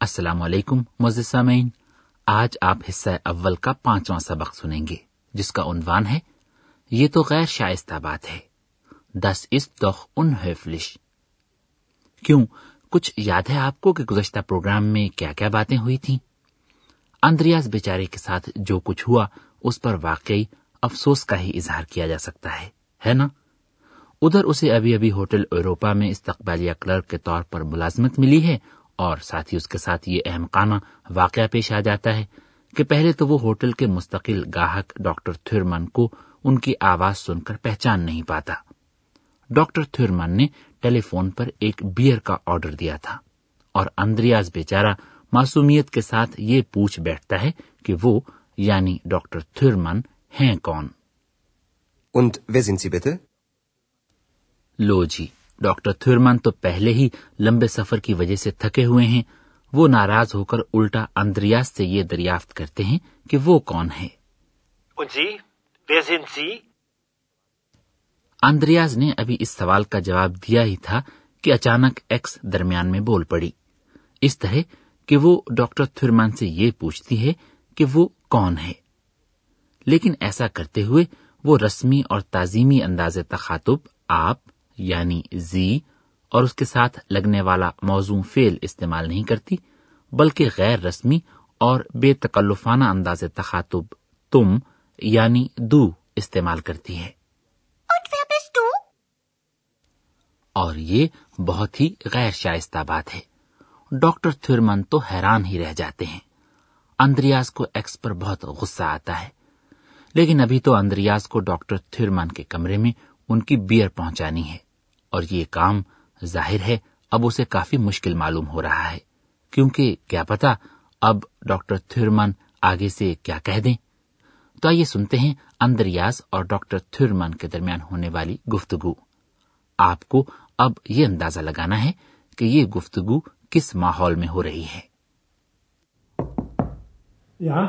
السلام علیکم مزید سامعین۔ آج آپ حصہ اول کا پانچواں سبق سنیں گے، جس کا عنوان ہے، یہ تو غیر شائستہ بات ہے۔ دس اس دخ ان حفلش۔ کیوں؟ کچھ یاد ہے آپ کو کہ گزشتہ پروگرام میں کیا کیا باتیں ہوئی تھیں؟ اندریاز بیچارے کے ساتھ جو کچھ ہوا، اس پر واقعی افسوس کا ہی اظہار کیا جا سکتا ہے ہے نا؟ ادھر اسے ابھی ابھی ہوٹل ایروپا میں استقبالیہ کلرک کے طور پر ملازمت ملی ہے اور ساتھ ہی اس کے ساتھ یہ اہم قانہ واقعہ پیش آ جاتا ہے کہ پہلے تو وہ ہوٹل کے مستقل گاہک ڈاکٹر تھرمن کو ان کی آواز سن کر پہچان نہیں پاتا۔ ڈاکٹر تھرمن نے ٹیلی فون پر ایک بیئر کا آرڈر دیا تھا اور اندریاز بیچارہ معصومیت کے ساتھ یہ پوچھ بیٹھتا ہے کہ وہ یعنی ڈاکٹر تھرمن ہیں کون۔ Und wer sind Sie bitte? لو جی۔ ڈاکٹر تھرمن تو پہلے ہی لمبے سفر کی وجہ سے تھکے ہوئے ہیں۔ وہ ناراض ہو کر الٹا اندریاس سے یہ دریافت کرتے ہیں کہ وہ کون ہے۔ جی، اندریاز نے ابھی اس سوال کا جواب دیا ہی تھا کہ اچانک ایکس درمیان میں بول پڑی۔ اس طرح کہ وہ ڈاکٹر تھرمان سے یہ پوچھتی ہے کہ وہ کون ہے۔ لیکن ایسا کرتے ہوئے وہ رسمی اور تعظیمی انداز تخاتب آپ یعنی زی اور اس کے ساتھ لگنے والا موضوع فیل استعمال نہیں کرتی بلکہ غیر رسمی اور بے تکلفانہ انداز تخاتب تم یعنی دو استعمال کرتی ہے۔ اور یہ بہت ہی غیر شائستہ بات ہے۔ ڈاکٹر تھرمن تو حیران ہی رہ جاتے ہیں۔ اندریاز کو ایکس پر بہت غصہ آتا ہے۔ لیکن ابھی تو اندریاز کو ڈاکٹر تھرمن کے کمرے میں ان کی بیئر پہنچانی ہے۔ اور یہ کام ظاہر ہے اب اسے کافی مشکل معلوم ہو رہا ہے۔ کیونکہ کیا پتا اب ڈاکٹر تھرمن آگے سے کیا کہہ دیں۔ تو آئیے سنتے ہیں اندریاز اور ڈاکٹر تھرمن کے درمیان ہونے والی گفتگو۔ آپ کو اب یہ اندازہ لگانا ہے کہ یہ گفتگو کس ماحول میں ہو رہی ہے۔ Ja,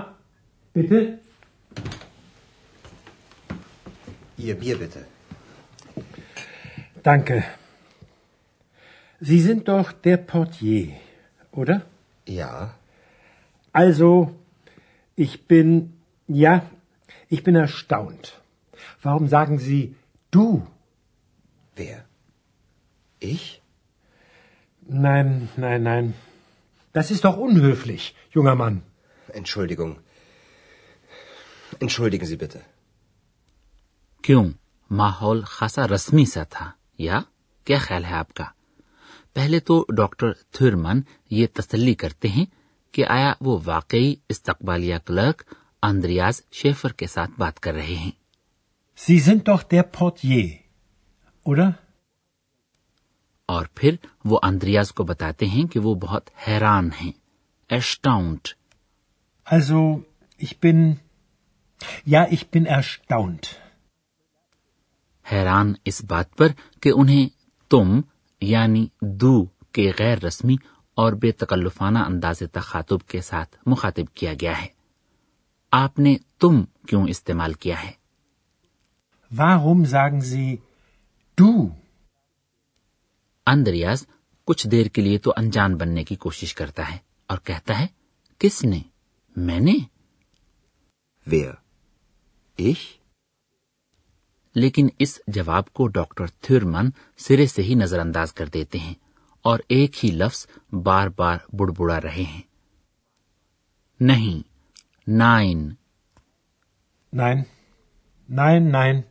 یہ بھی ہے. ریزن ٹیک فاٹ یہ آئی زو پین پین آرٹ فروم دون فلیش یو آرڈر کیوں؟ ماحول خاصا رسمی سا تھا۔ یا کیا خیال ہے آپ کا؟ پہلے تو ڈاکٹر تھرمن یہ تسلی کرتے ہیں کہ آیا وہ واقعی استقبالیہ کلرک اندریاز شیفر کے ساتھ بات کر رہے ہیں۔ سیزن اور پھر وہ اندریاز کو بتاتے ہیں کہ وہ بہت حیران ہیں ایشٹاؤنٹ also, ich bin, یا ich bin. حیران اس بات پر کہ انہیں تم یعنی دو کے غیر رسمی اور بے تکلفانہ انداز تخاطب کے ساتھ مخاطب کیا گیا ہے۔ آپ نے تم کیوں استعمال کیا ہے؟ اندریاز کچھ دیر کے لیے تو انجان بننے کی کوشش کرتا ہے اور کہتا ہے کس نے؟ میں نے؟ Wer? Ich? لیکن اس جواب کو ڈاکٹر تھرمن سرے سے ہی نظر انداز کر دیتے ہیں اور ایک ہی لفظ بار بار بڑبڑا رہے ہیں۔ نہیں نائن۔ نائن۔ نائن نائن۔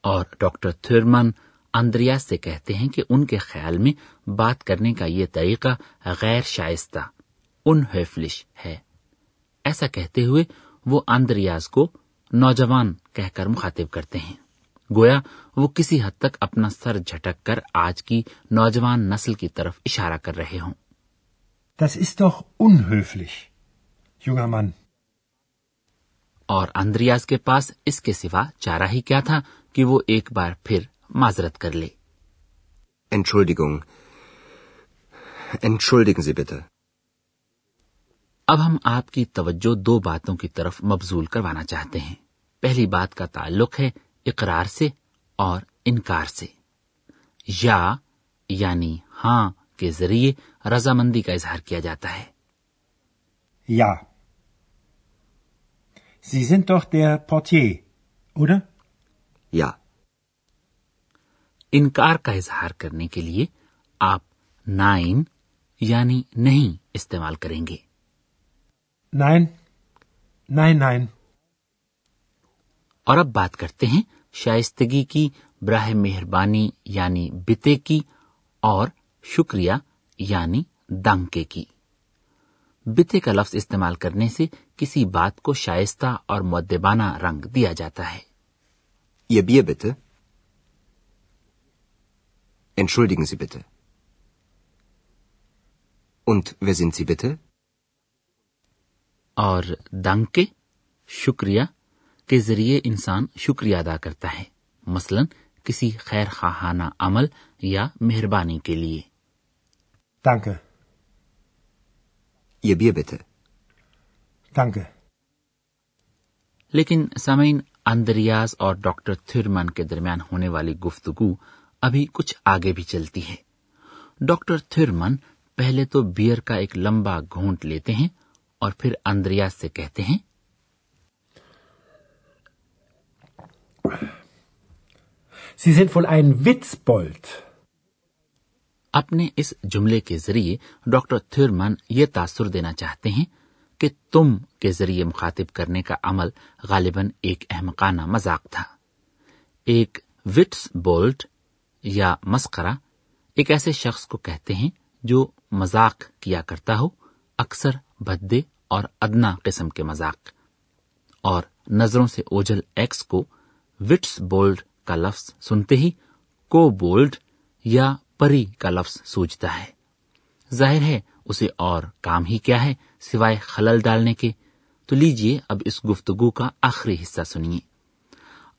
اور ڈاکٹر تھرمن اندریا سے کہتے ہیں کہ ان کے خیال میں بات کرنے کا یہ طریقہ غیر شائستہ ان ہے۔ ایسا کہتے ہوئے وہ اندریاز کو نوجوان کہہ کر مخاطب کرتے ہیں گویا وہ کسی حد تک اپنا سر جھٹک کر آج کی نوجوان نسل کی طرف اشارہ کر رہے ہوں Das ist doch unhöflich, junger Mann. اور اندریاز کے پاس اس کے سوا چارہ ہی کیا تھا کہ وہ ایک بار پھر معذرت کر لے Entschuldigung. Entschuldigen Sie bitte. اب ہم آپ کی توجہ دو باتوں کی طرف مبزول کروانا چاہتے ہیں۔ پہلی بات کا تعلق ہے اقرار سے اور انکار سے۔ یا یعنی ہاں کے ذریعے رضامندی کا اظہار کیا جاتا ہے۔ یا۔ انکار کا اظہار کرنے کے لیے آپ نائن یعنی نہیں استعمال کریں گے۔ نائن نائن نائن۔ اور اب بات کرتے ہیں شائستگی کی براہ مہربانی یعنی بتے کی اور شکریہ یعنی دانکے کی۔ بتے کا لفظ استعمال کرنے سے کسی بات کو شائستہ اور مدبانہ رنگ دیا جاتا ہے۔ یہ بھی بتے۔ Entschuldigen سی بتے۔ انت ویزن سی بتے? اور دانکے شکریہ کے ذریعے انسان شکریہ ادا کرتا ہے۔ مثلا کسی خیر خواہانہ عمل یا مہربانی کے لیے۔ لیکن سمعین اندریاز اور ڈاکٹر تھرمن کے درمیان ہونے والی گفتگو ابھی کچھ آگے بھی چلتی ہے۔ ڈاکٹر تھرمن پہلے تو بیئر کا ایک لمبا گھونٹ لیتے ہیں اور پھر اندریا سے کہتے ہیں Sie sind wohl ein Witzbold. اپنے اس جملے کے ذریعے ڈاکٹر تھرمن یہ تاثر دینا چاہتے ہیں کہ تم کے ذریعے مخاطب کرنے کا عمل غالباً ایک احمقانہ مذاق تھا ایک وٹس بولٹ یا مسکرا ایک ایسے شخص کو کہتے ہیں جو مذاق کیا کرتا ہو اکثر بھدے اور ادنا قسم کے مذاق اور نظروں سے اوجل ایکس کو وٹس بولڈ کا لفظ سنتے ہی کو بولڈ یا پری کا لفظ سوجتا ہے۔ ظاہر ہے اسے اور کام ہی کیا ہے سوائے خلل ڈالنے کے۔ تو لیجیے اب اس گفتگو کا آخری حصہ سنیے۔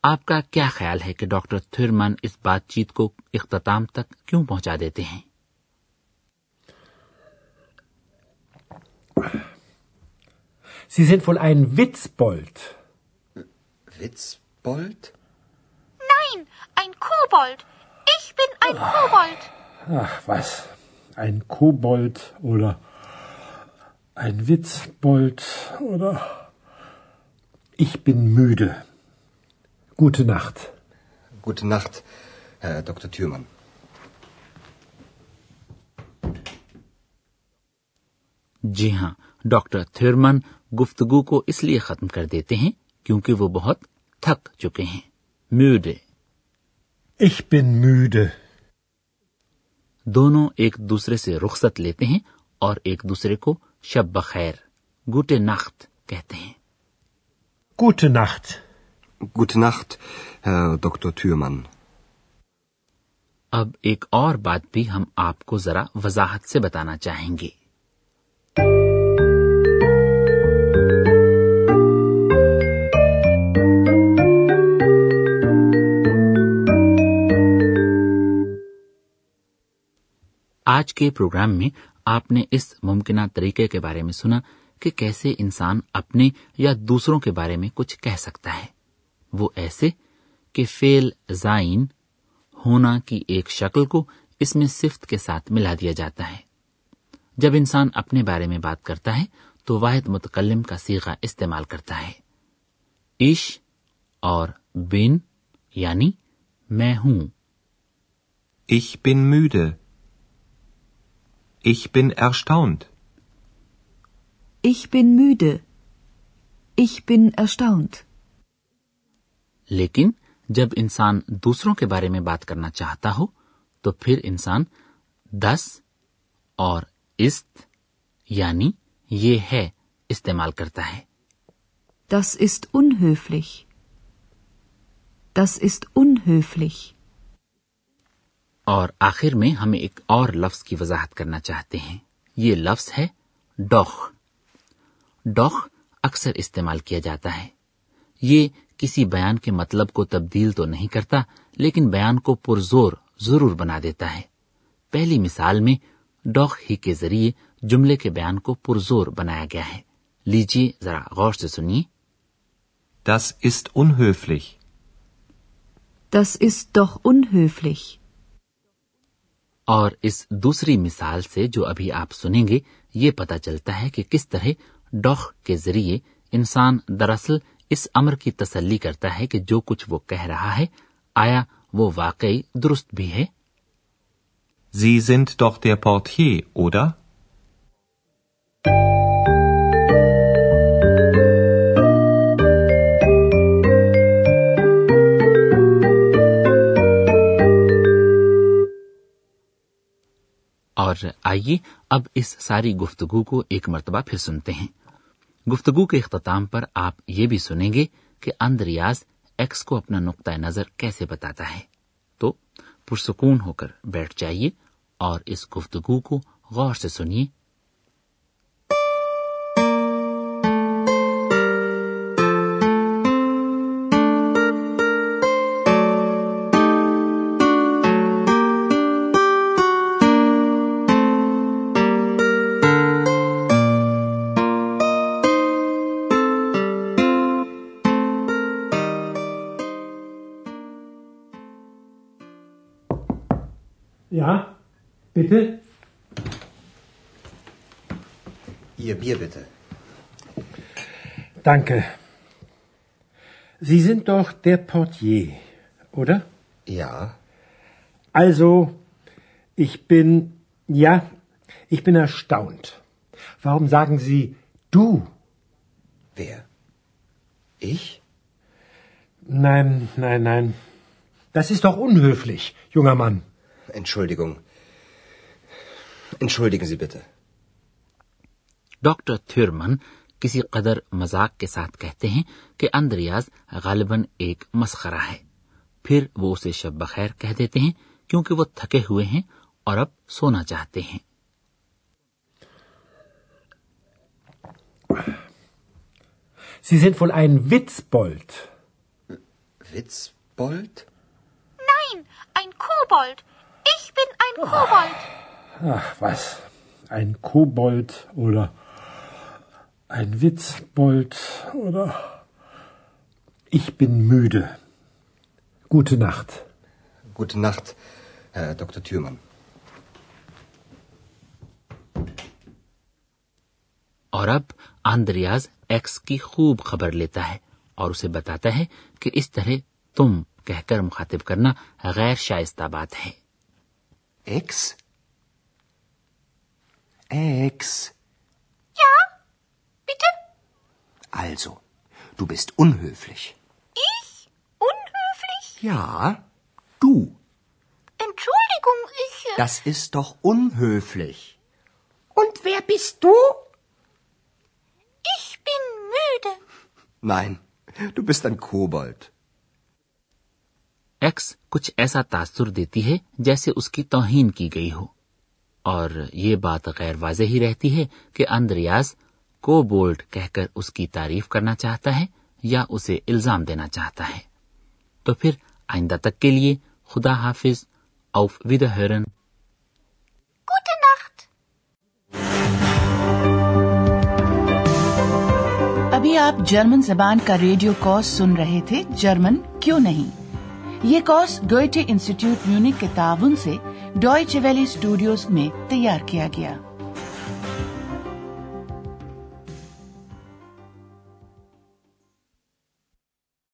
آپ کا کیا خیال ہے کہ ڈاکٹر تھرمن اس بات چیت کو اختتام تک کیوں پہنچا دیتے ہیں؟ Sie sind wohl ein Witzbold. Witzbold? Nein, ein Kobold. Ich bin ein Kobold. Ach, was? Ein Kobold oder ein Witzbold oder. Ich bin müde. Gute Nacht. Gute Nacht, Herr Dr. Thürmann. جی ہاں doctor Thurman گفتگو کو اس لیے ختم کر دیتے ہیں کیونکہ وہ بہت تھک چکے ہیں۔ میوڈے ich bin müde. دونوں ایک دوسرے سے رخصت لیتے ہیں اور ایک دوسرے کو شب بخیر گوٹے نخت کہتے ہیں۔ اب ایک اور بات بھی ہم آپ کو ذرا وضاحت سے بتانا چاہیں گے۔ آج کے پروگرام میں آپ نے اس ممکنہ طریقے کے بارے میں سنا کہ کیسے انسان اپنے یا دوسروں کے بارے میں کچھ کہہ سکتا ہے۔ وہ ایسے کہ فیل زائن ہونا کی ایک شکل کو اس میں صفت کے ساتھ ملا دیا جاتا ہے۔ جب انسان اپنے بارے میں بات کرتا ہے تو واحد متکلم کا سیگا استعمال کرتا ہے۔ ایش اور بن یعنی میں ہوں۔ Ich bin müde. Ich bin erstaunt. Ich bin müde. Ich bin erstaunt. لیکن جب انسان دوسروں کے بارے میں بات کرنا چاہتا ہو تو پھر انسان دس اور است یعنی یہ ہے استعمال کرتا ہے Das ist unhöflich. Das ist unhöflich. اور آخر میں ہم ایک اور لفظ کی وضاحت کرنا چاہتے ہیں۔ یہ لفظ ہے ڈوخ۔ ڈوخ اکثر استعمال کیا جاتا ہے۔ یہ کسی بیان کے مطلب کو تبدیل تو نہیں کرتا لیکن بیان کو پرزور ضرور بنا دیتا ہے۔ پہلی مثال میں ڈوخ ہی کے ذریعے جملے کے بیان کو پرزور بنایا گیا ہے۔ لیجیے ذرا غور سے سنیے۔ Das ist unhöflich. Das ist doch unhöflich. اور اس دوسری مثال سے جو ابھی آپ سنیں گے یہ پتا چلتا ہے کہ کس طرح ڈوخ کے ذریعے انسان دراصل اس امر کی تسلی کرتا ہے کہ جو کچھ وہ کہہ رہا ہے آیا وہ واقعی درست بھی ہے Sie sind doch der Portier, oder? اور آئیے اب اس ساری گفتگو کو ایک مرتبہ پھر سنتے ہیں۔ گفتگو کے اختتام پر آپ یہ بھی سنیں گے کہ اندریاز ایکس کو اپنا نقطۂ نظر کیسے بتاتا ہے۔ تو پرسکون ہو کر بیٹھ جائیے اور اس گفتگو کو غور سے سنیے۔ Ja, bitte? Ihr Bier bitte. Danke. Sie sind doch der Portier, oder? Ja, Also, ich bin, ja, ich bin erstaunt. Warum sagen Sie du? wer? Ich? Nein, nein, nein. Das ist doch unhöflich, junger Mann. Entschuldigung. Entschuldigen Sie bitte. Dr. Thürmann, کسی قدر مذاق کے ساتھ کہتے ہیں کہ Andreas غالباً ایک مسخرہ ہے پھر وہ اسے شب بخیر کہہ دیتے ہیں کیونکہ وہ تھکے ہوئے ہیں اور اب سونا چاہتے ہیں Sie sind wohl ein Witzbold. Witzbold? Nein, ein Kobold. bin ein Kobold. Ach, was? Ein Kobold oder ein Witzbold oder. Ich bin müde. Gute Nacht. Gute Nacht, Herr Dr. Thürmann. اور اب آندریاز ایکس کی خوب خبر لیتا ہے اور اسے بتاتا ہے کہ اس طرح تم کہہ کر مخاطب کرنا غیر شائستہ بات ہے Ex? Ex. Ja, bitte? Also, du bist unhöflich. Ich? Unhöflich? Ja, du. Entschuldigung, ich. äh, Das ist doch unhöflich. Und wer bist du? Ich bin müde. Nein, du bist ein Kobold. کچھ ایسا تاثر دیتی ہے جیسے اس کی توہین کی گئی ہو۔ اور یہ بات غیر واضح ہی رہتی ہے کہ اندریاز کو بولڈ کہہ کر اس کی تعریف کرنا چاہتا ہے یا اسے الزام دینا چاہتا ہے۔ تو پھر آئندہ تک کے لیے خدا حافظ۔ اوف ود ہرن۔ ابھی آپ جرمن زبان کا ریڈیو کورس سن رہے تھے۔ جرمن کیوں نہیں؟ یہ کورس گوئٹے انسٹیٹیوٹ میونک کے تعاون سے ڈوئچ ویلی اسٹوڈیوز میں تیار کیا گیا۔